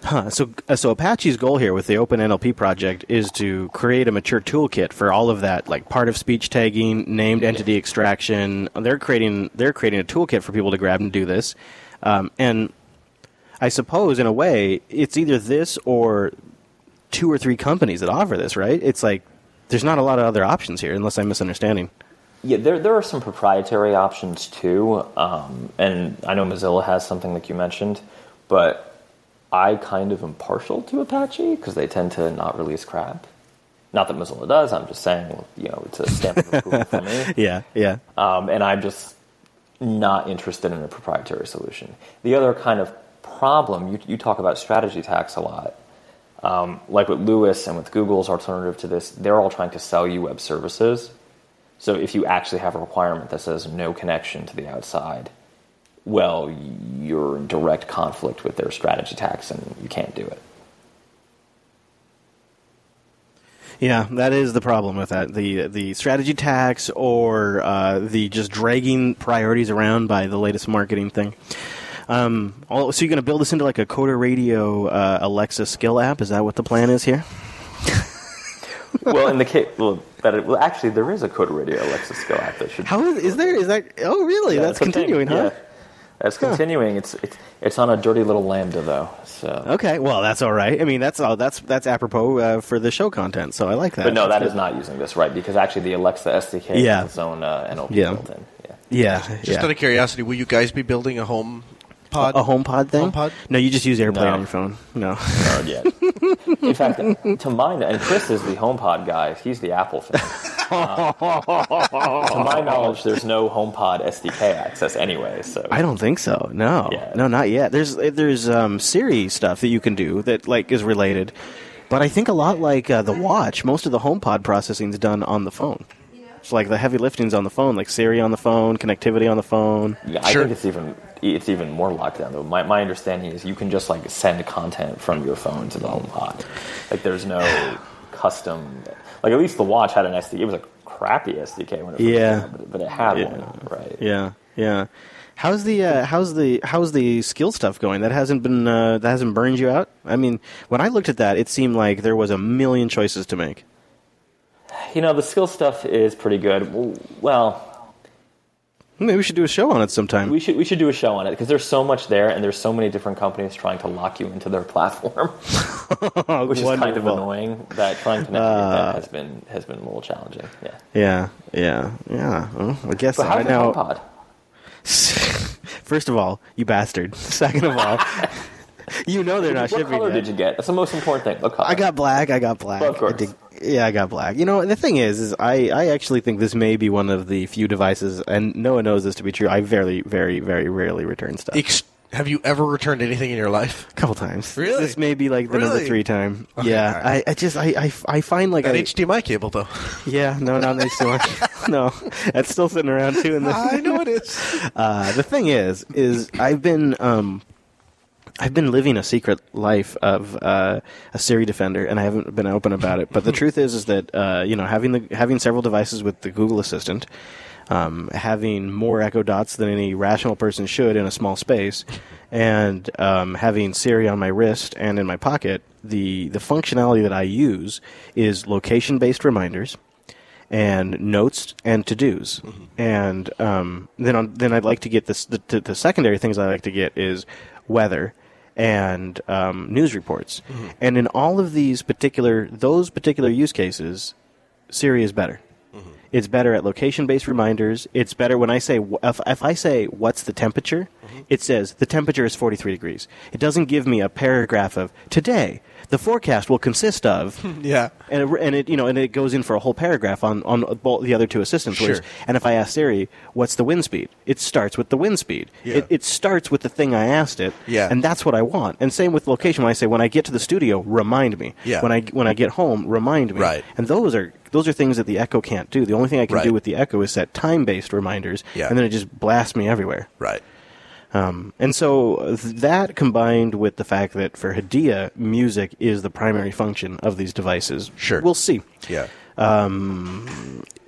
Huh. So, uh, so Apache's goal here with the Open NLP project is to create a mature toolkit for all of that, like part of speech tagging, named entity extraction. They're creating they're creating a toolkit for people to grab and do this. Um, and I suppose, in a way, it's either this or two or three companies that offer this. Right? It's like there's not a lot of other options here, unless I'm misunderstanding. Yeah, there there are some proprietary options too, um, and I know Mozilla has something like you mentioned, but I kind of am partial to Apache because they tend to not release crap. Not that Mozilla does. I'm just saying, you know, it's a stamp of approval for me. Yeah. Yeah. um, and I'm just not interested in a proprietary solution. The other kind of problem you, you talk about strategy tax a lot, um, like with LUIS and with Google's alternative to this, they're all trying to sell you web services. So if you actually have a requirement that says no connection to the outside, well, you're in direct conflict with their strategy tax, and you can't do it. Yeah, that is the problem with that. The the strategy tax or uh, the just dragging priorities around by the latest marketing thing. Um, all, so you're going to build this into like a Coder Radio uh, Alexa skill app? Is that what the plan is here? well, in the case, well, it, well, actually, there is a Coder Radio Alexa skill app that should. How is, is there? Is that? Oh, really? Yeah, That's continuing, huh? yeah. That's continuing. It's, it's it's on a dirty little lambda though. So, Okay, well that's all right. I mean, that's all. That's that's apropos uh, for the show content, so I like that. but no, That's that is not using this right because actually the Alexa SDK Yeah. has its own uh, NLP Yeah. built in. Yeah. Yeah, Just yeah. out of curiosity, will you guys be building a home pod? a HomePod thing? HomePod? No, you just use AirPlay No. on your phone. No. Not yet. In fact, to mine, and Chris is the HomePod guy. He's the Apple fan. Uh, to my knowledge, there's no HomePod SDK access anyway. So I don't think so. No, Yeah. no, not yet. There's there's um, Siri stuff that you can do that like is related, but I think a lot like uh, the watch, most of the HomePod processing is done on the phone. It's like the heavy lifting's on the phone, like Siri on the phone, connectivity on the phone. Yeah, I Sure. think it's even it's even more locked down though. My my understanding is you can just like send content from your phone to the HomePod. Like there's no custom. Like at least the watch had an SDK. It was a crappy SDK when it first Yeah. came out, but, but it had Yeah. one, right? Yeah, yeah. How's the uh, how's the how's the skill stuff going? That hasn't been uh, that hasn't burned you out. I mean, when I looked at that, it seemed like there was a million choices to make. You know the skill stuff is pretty good. Well, Maybe we should do a show on it sometime. we should we should do a show on it because there's so much there, and there's so many different companies trying to lock you into their platform, which is kind of Uh, annoying. That trying to navigate that has been has been a little challenging. Yeah. Yeah, yeah, yeah. Well, I guess But I how's the know. HomePod? First of all, you bastard. Second of all, you know they're not what shipping color yet. did you get? That's the most important thing. What color? I got black. I got black. Of course. I did- yeah, I got black. You know, the thing is, is I, I actually think this may be one of the few devices, and no one knows this to be true. I very, very, very rarely return stuff. Ex- have you ever returned anything in your life? A couple times. Really? This may be like the number three time. Okay, yeah, all right. I, I just, I, I, I find like That I, HDMI cable, though. yeah, no, not next to one. no, that's still sitting around too. In the, I know it is. Uh, the thing is, is I've been um, I've been living a secret life of uh, a Siri defender, and I haven't been open about it. But the truth is, is that uh, you know having the having several devices with the Google Assistant, um, having more Echo Dots than any rational person should in a small space, and um, having Siri on my wrist and in my pocket, the the functionality that I use is location based reminders and notes and to dos. And um, then on, then I'd like to get this. The, the, the secondary things I like to get is weather and um, news reports. And in all of these particular those particular use cases, Siri is better. Mm-hmm. It's better at location based reminders. It's better when I say if, if I say what's the temperature, mm-hmm. it says the temperature is 43 degrees. It doesn't give me a paragraph of today. The forecast will consist of Yeah. and it, and it you know and it goes in for a whole paragraph on on the other two assistants. Sure. And if I ask Siri, what's the wind speed? It starts with the wind speed. Yeah. It, it starts with the thing I asked it. Yeah. And that's what I want. And same with location. When I say when I get to the studio, remind me. Yeah. When I when I get home, remind me. Right. And those are those are things that the Echo can't do. The only thing I can Right. do with the Echo is set time based reminders. Yeah. And then it just blasts me everywhere. Right. Um, and so uh, that combined with the fact that for Hadia, music is the primary function of these devices. Sure. We'll see. Yeah.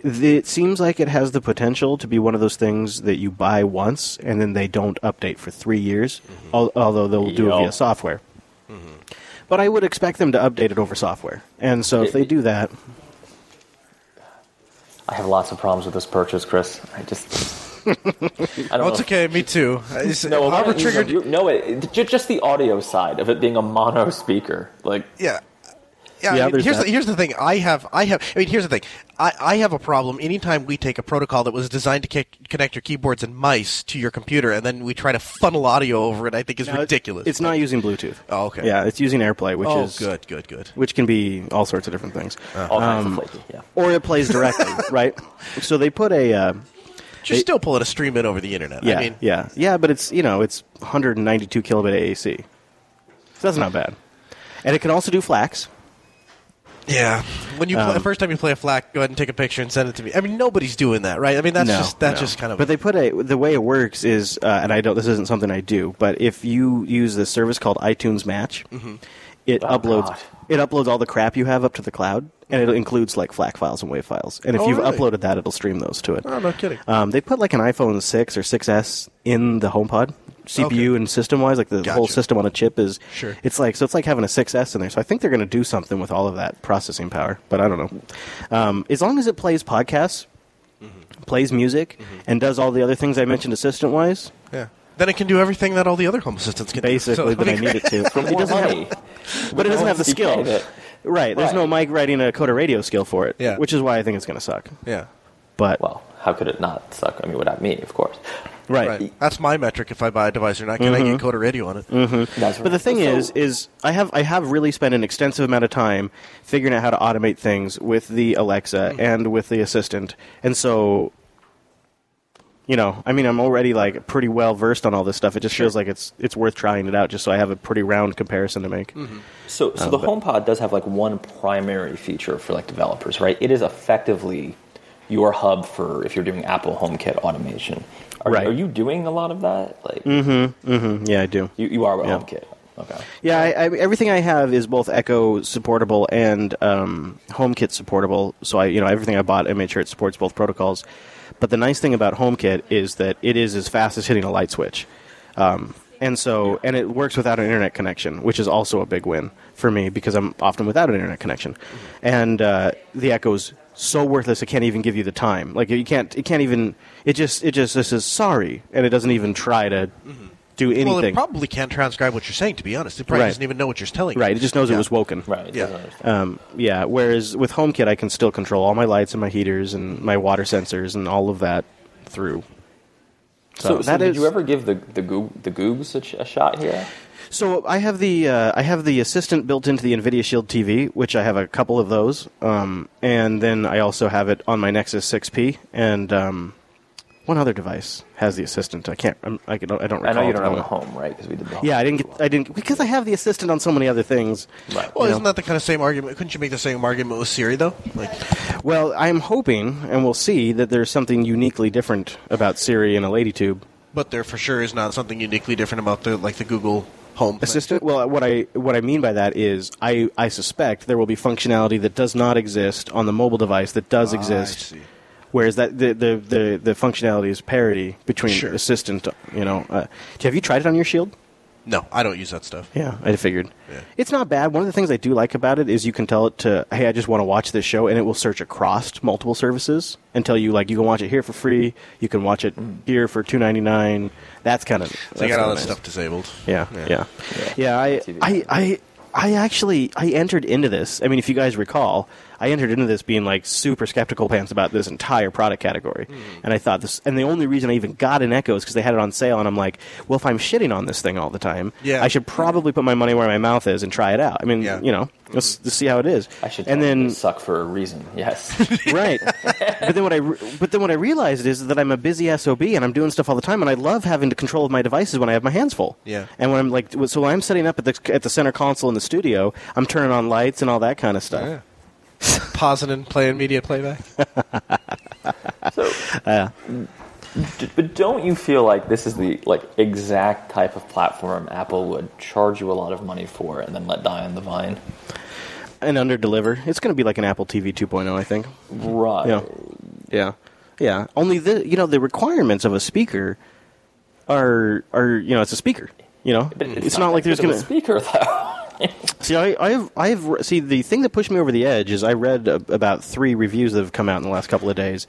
Th- It seems like it has the potential to be one of those things that you buy once and then they don't update for three years, al- although they'll do it via software. But I would expect them to update it over software. And so if they do that, I have lots of problems with this purchase, Chris. I just. I don't Oh, know. it's okay. Me too. Just- No, we're Harvard triggered. you- No, it, just the audio side of it being a mono speaker. Like, Yeah. Yeah, Yeah, I mean, here's that. the, here's the thing. I have I have I mean here's the thing. I, I have a problem anytime we take a protocol that was designed to ki- connect your keyboards and mice to your computer and then we try to funnel audio over it. I think is Now, it- ridiculous. It's not using Bluetooth. Oh, okay. Yeah, it's using AirPlay, which oh, is good, good, good. which can be all sorts of different things. all kinds of flaky. Yeah. Or it plays directly, right? So they put a uh, you're still pulling a stream in over the internet. yeah, I mean, yeah, yeah, but it's you know it's 192 kilobit AAC, so that's not bad. And it can also do FLACs. Yeah. When you play, Um, first time you play a FLAC, go ahead and take a picture and send it to me. I mean, nobody's doing that, right? I mean, that's no, just that's no. just kind of. But they put a the way it works is, uh, and I don't. This isn't something I do, but if you use this service called iTunes Match, it Oh, uploads God. it uploads all the crap you have up to the cloud, and it includes like FLAC files and WAV files. And if Oh, you've really? uploaded that, it'll stream those to it. oh, no kidding. Um, they put like an iPhone 6 or 6S in the HomePod, CPU Okay. and system wise. Like the Gotcha. whole system on a chip is. Sure. It's like so. It's like having a 6S in there. So I think they're going to do something with all of that processing power. But I don't know. Um, as long as it plays podcasts, Mm-hmm. plays music, and does all the other things I mentioned assistant wise, yeah. Then it can do everything that all the other home assistants can basically do. So, that I need it to. It doesn't have, but it doesn't have the You skill. can't hit- Right. There's no Right. mic writing a Coder radio skill for it. Yeah. Which is why I think it's going to suck. Yeah. But Well, how could it not suck? I mean, without me, of course. Right. Right. That's my metric if I buy a device or not. Can I get mm-hmm. Coder Radio on it? Mm-hmm. That's But the thing So- is, is I have I have really spent an extensive amount of time figuring out how to automate things with the Alexa hmm. and with the assistant, and so. You know, I mean, I'm already like pretty well versed on all this stuff. It just feels like it's it's worth trying it out, just so I have a pretty round comparison to make. Mm-hmm. So, so uh, the HomePod does have like one primary feature for like developers, right? It is effectively your hub for if you're doing Apple HomeKit automation. Are, Right. are you doing a lot of that? Like, mm-hmm, mm-hmm. yeah, I do. you, you are with Yeah. HomeKit. Okay. Yeah, I, I, everything I have is both Echo supportable and um, HomeKit supportable. So I, you know, everything I bought, I made sure it supports both protocols. But the nice thing about HomeKit is that it is as fast as hitting a light switch, um, and so and it works without an internet connection, which is also a big win for me because I'm often without an internet connection. And uh, the Echo's so worthless; it can't even give you the time. Like you can't, it can't even. It just, it just, this is sorry, and it doesn't even try to do anything. Well, it probably can't transcribe what you're saying. To be honest, it probably Right. doesn't even know what you're telling. right, you. it just knows it was woken. Right. Yeah. Um, yeah. Whereas with HomeKit, I can still control all my lights and my heaters and my water sensors and all of that through. So, So, so that did is- you ever give the the Goog, the Googs a, ch- a shot here? So I have the uh, I have the assistant built into the NVIDIA Shield TV, which I have a couple of those, um, and then I also have it on my Nexus 6P, and um, one other device has the assistant. I can't. I'm, I don't. I don't I recall. know you at don't the have a home, right? Because we did the home. Yeah, I didn't get. I didn't because I have the assistant on so many other things. Right. Well, you isn't know. that the kind of same argument? Couldn't you make the same argument with Siri though? Like, Well, I'm hoping, and we'll see, that there's something uniquely different about Siri and a lady tube. but there for sure is not something uniquely different about the like the Google Home assistant well what i what i mean by that is i i suspect there will be functionality that does not exist on the mobile device that does Ah, I exist see. whereas that the, the the the functionality is parity between Sure. assistant you know uh, have you tried it on your shield No, I don't use that stuff. yeah i figured Yeah. it's not bad one of the things i do like about it is you can tell it to hey i just want to watch this show and it will search across multiple services and tell you like you can watch it here for free you can watch it mm. here for 299 that's kind of So you got all that stuff disabled. yeah, Yeah. yeah, yeah. I, I, I, I actually I entered into this. I mean, if you guys recall, I entered into this being like super skeptical pants about this entire product category, Hmm. and I thought this. And the only reason I even got an Echo is because they had it on sale, and I'm like, well, if I'm shitting on this thing all the time, Yeah. I should probably put my money where my mouth is and try it out. I mean, Yeah. you know, let's, let's see how it is. I should and then suck for a reason. Yes. right. But then what I re- but then what I realized is that I'm a busy sob and I'm doing stuff all the time, and I love having the control of my devices when I have my hands full. Yeah. And when I'm like, so when I'm setting up at the at the center console in the studio, I'm turning on lights and all that kind of stuff. Yeah. Pausing and playing media playback. So, d- but don't you feel like this is the like exact type of platform Apple would charge you a lot of money for and then let die on the vine? And under deliver, it's going to be like an Apple TV 2.0, I think. Right. Yeah. Yeah. Yeah. Only the you know the requirements of a speaker are are you know it's a speaker. You know, But it's, not, like there's going to a speaker though. See, I, I have, I have, see, the thing that pushed me over the edge is I read a, about three reviews that have come out in the last couple of days,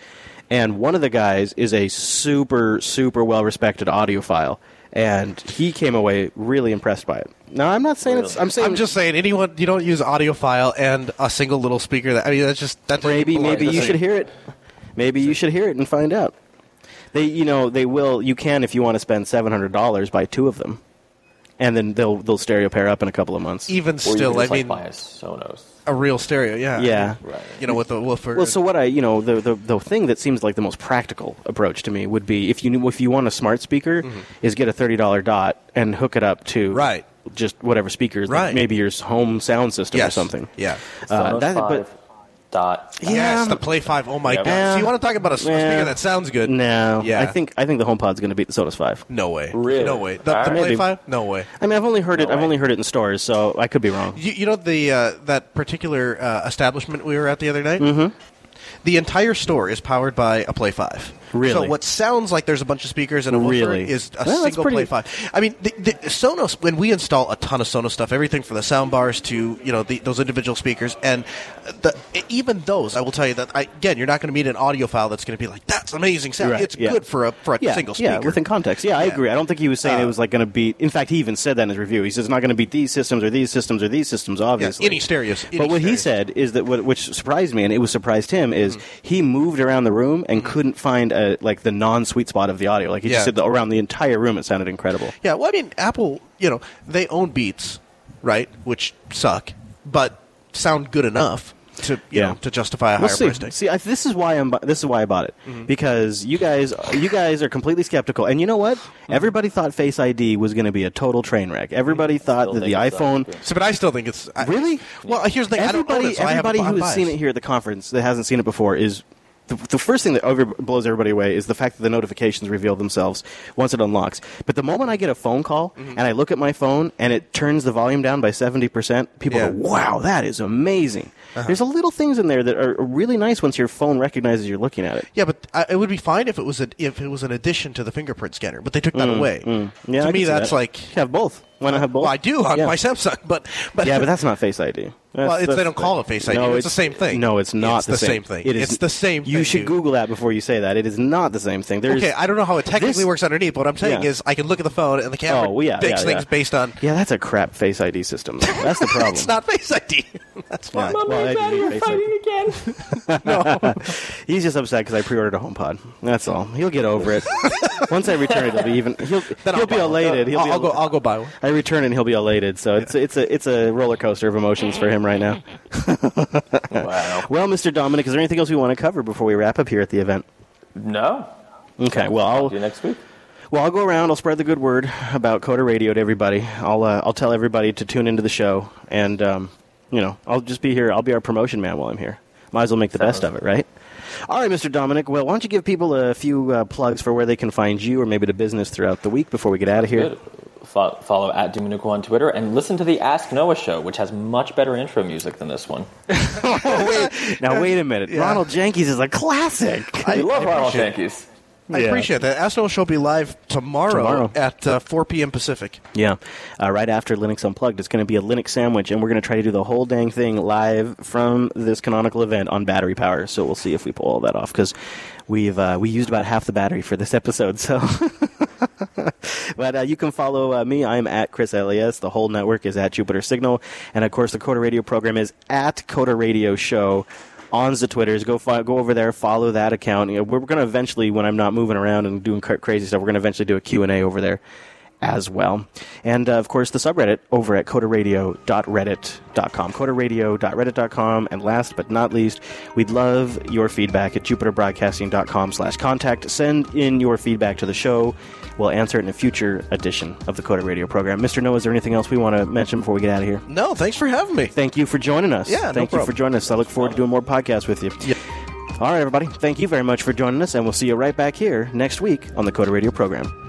and one of the guys is a super, super well respected audiophile, and he came away really impressed by it. Now, I'm not saying it's, I'm saying I'm just saying, anyone you don't use audiophile and a single little speaker. That I mean, that's just that's maybe, maybe you should hear it. Maybe you should hear it and find out. They, you know, they will. You can if you want to spend seven hundred dollars buy two of them, and then they'll they'll stereo pair up in a couple of months. Even Or still, you I can just, like, mean, buy a Sonos. a real stereo. Yeah. Yeah. Right. You know, with the woofer. Well, so what I, you know, the, the the thing that seems like the most practical approach to me would be if you knew, if you want a smart speaker, is get a thirty dollar dot and hook it up to Mm-hmm. Right. just whatever speakers, like Right. maybe your home sound system yes. or something. Yeah. Uh, that- but- 5 dot. Yeah. Yes, the Play Five. Oh my Yeah. god! So you want to talk about a s- Yeah. speaker that sounds good? No, Yeah. I think I think the HomePod's going to beat the Sonos Five. No way. Really? No way. The, the right. Play Five? No way. I mean, I've only heard it. No I've only heard it in stores, so I could be wrong. You, you know the uh, that particular uh, establishment we were at the other night. Mm-hmm. The entire store is powered by a Play Five. Really? So what sounds like there's a bunch of speakers and a woofer Really? is a Well, single pretty- Play Five. I mean, the, the Sonos. When we install a ton of Sonos stuff, everything from the sound bars to you know the, those individual speakers, and the, even those, I will tell you that I, again, you're not going to meet an audiophile that's going to be like that's amazing sound. Right, It's yeah. good for a for a yeah, single speaker. yeah, within context. Yeah, I Yeah. agree. I don't think he was saying Uh, it was like going to beat. In fact, he even said that in his review. He says it's not going to beat these systems or these systems or these systems. Obviously, any stereos, any but what he said is that what, which surprised me, and it was surprised him, is Mm-hmm. he moved around the room and couldn't find a like the non sweet spot of the audio. Like he Yeah. just said that around the entire room, it sounded incredible. Yeah, well, I mean, Apple, you know, they own Beats, right? Which suck, but sound good enough to you Yeah. know to justify a We'll higher see. price tag. See, I, this is why I'm. bu- This is why I bought it mm-hmm. because you guys, you guys are completely skeptical. And you know what? Mm-hmm. Everybody thought Face ID was going to be a total train wreck. Everybody thought that the think it iPhone. So, but I still think it's I, Really? Well, here's the thing. I don't own Everybody, it, so I have a everybody who has bias. seen it here at the conference that hasn't seen it before is the, the first thing that over, blows everybody away is the fact that the notifications reveal themselves once it unlocks. But the moment I get a phone call Mm-hmm. and I look at my phone and it turns the volume down by seventy percent, people Yeah. Uh-huh. go, "Wow, that is amazing." There's a little things in there that are really nice once your phone recognizes you're looking at it. Yeah, but uh, it would be fine if it was a, if it was an addition to the fingerprint scanner, but they took that away. Mm, Yeah, to I me, that's that. like You have both. Why uh, not have both? well, I do on Yeah. my Samsung, but but yeah, but that's not Face ID. That's- Well, it's, they don't call it Face ID. No, it's, the same thing. No, it's not It's the same thing. It is It's the same You thing, should dude. Google that before you say that. It is not the same thing. There's, Okay, I don't know how it technically This- works underneath, but what I'm saying Yeah. is I can look at the phone and the camera Oh, well, yeah, picks yeah, things yeah. based on. Yeah, that's a crap Face ID system. That's the problem. It's not Face ID. That's Yeah. fine. Well, Mom I and do Daddy need are fighting again. No, he's just upset because I pre-ordered a HomePod. That's all. He'll get over it. Once I return it, he'll be even. He'll, Then he'll be elated. He'll I'll, go. I'll go buy one. I return and he'll be elated. So it's it's a it's a roller coaster of emotions for him right now. wow. Well, Mr. Dominic, is there anything else we want to cover before we wrap up here at the event? No. Okay. Well, I'll See you next week. Well, I'll go around. I'll spread the good word about Coder Radio to everybody. I'll uh, I'll tell everybody to tune into the show, and um, you know, I'll just be here. I'll be our promotion man while I'm here. Might as well make the best of it, right? All right, Mr. Dominic. Well, why don't you give people a few uh, plugs for where they can find you, or maybe the business throughout the week before we get out of here? Good. Fo- follow at Dominico on Twitter and listen to the Ask Noah show, which has much better intro music than this one. Now, wait a minute. Yeah. Ronald Jenkins is a classic. I love Ronald appreciate Yankees. I Yeah. appreciate that. Astro Show will be live tomorrow, Tomorrow. at uh, 4 p.m. Pacific. Yeah, uh, right after Linux Unplugged, it's going to be a Linux sandwich, and we're going to try to do the whole dang thing live from this canonical event on battery power. So we'll see if we pull all that off because we've uh, we used about half the battery for this episode. So but uh, you can follow uh, me. I'm at ChrisLAS. The whole network is at Jupiter Signal, and of course, the Coder Radio program is at Coder Radio Show on the Twitters. Go fo- go over there, follow that account. You know, we're going to eventually, when I'm not moving around and doing cra- crazy stuff, we're going to eventually do a Q and A over there as well. And uh, of course, the subreddit over at coderradio.reddit.com. Coderradio.reddit.com. And last but not least, we'd love your feedback at jupiterbroadcasting.com slash contact. Send in your feedback to the show. We'll answer it in a future edition of the Coder Radio program. Mr. Noah, is there anything else we want to mention before we get out of here? No, thanks for having me. Thank you for joining us. Yeah, no Thank you problem. for joining us. I look forward to doing more podcasts with you. Yep. All right, everybody. Thank you very much for joining us, and we'll see you right back here next week on the Coder Radio program.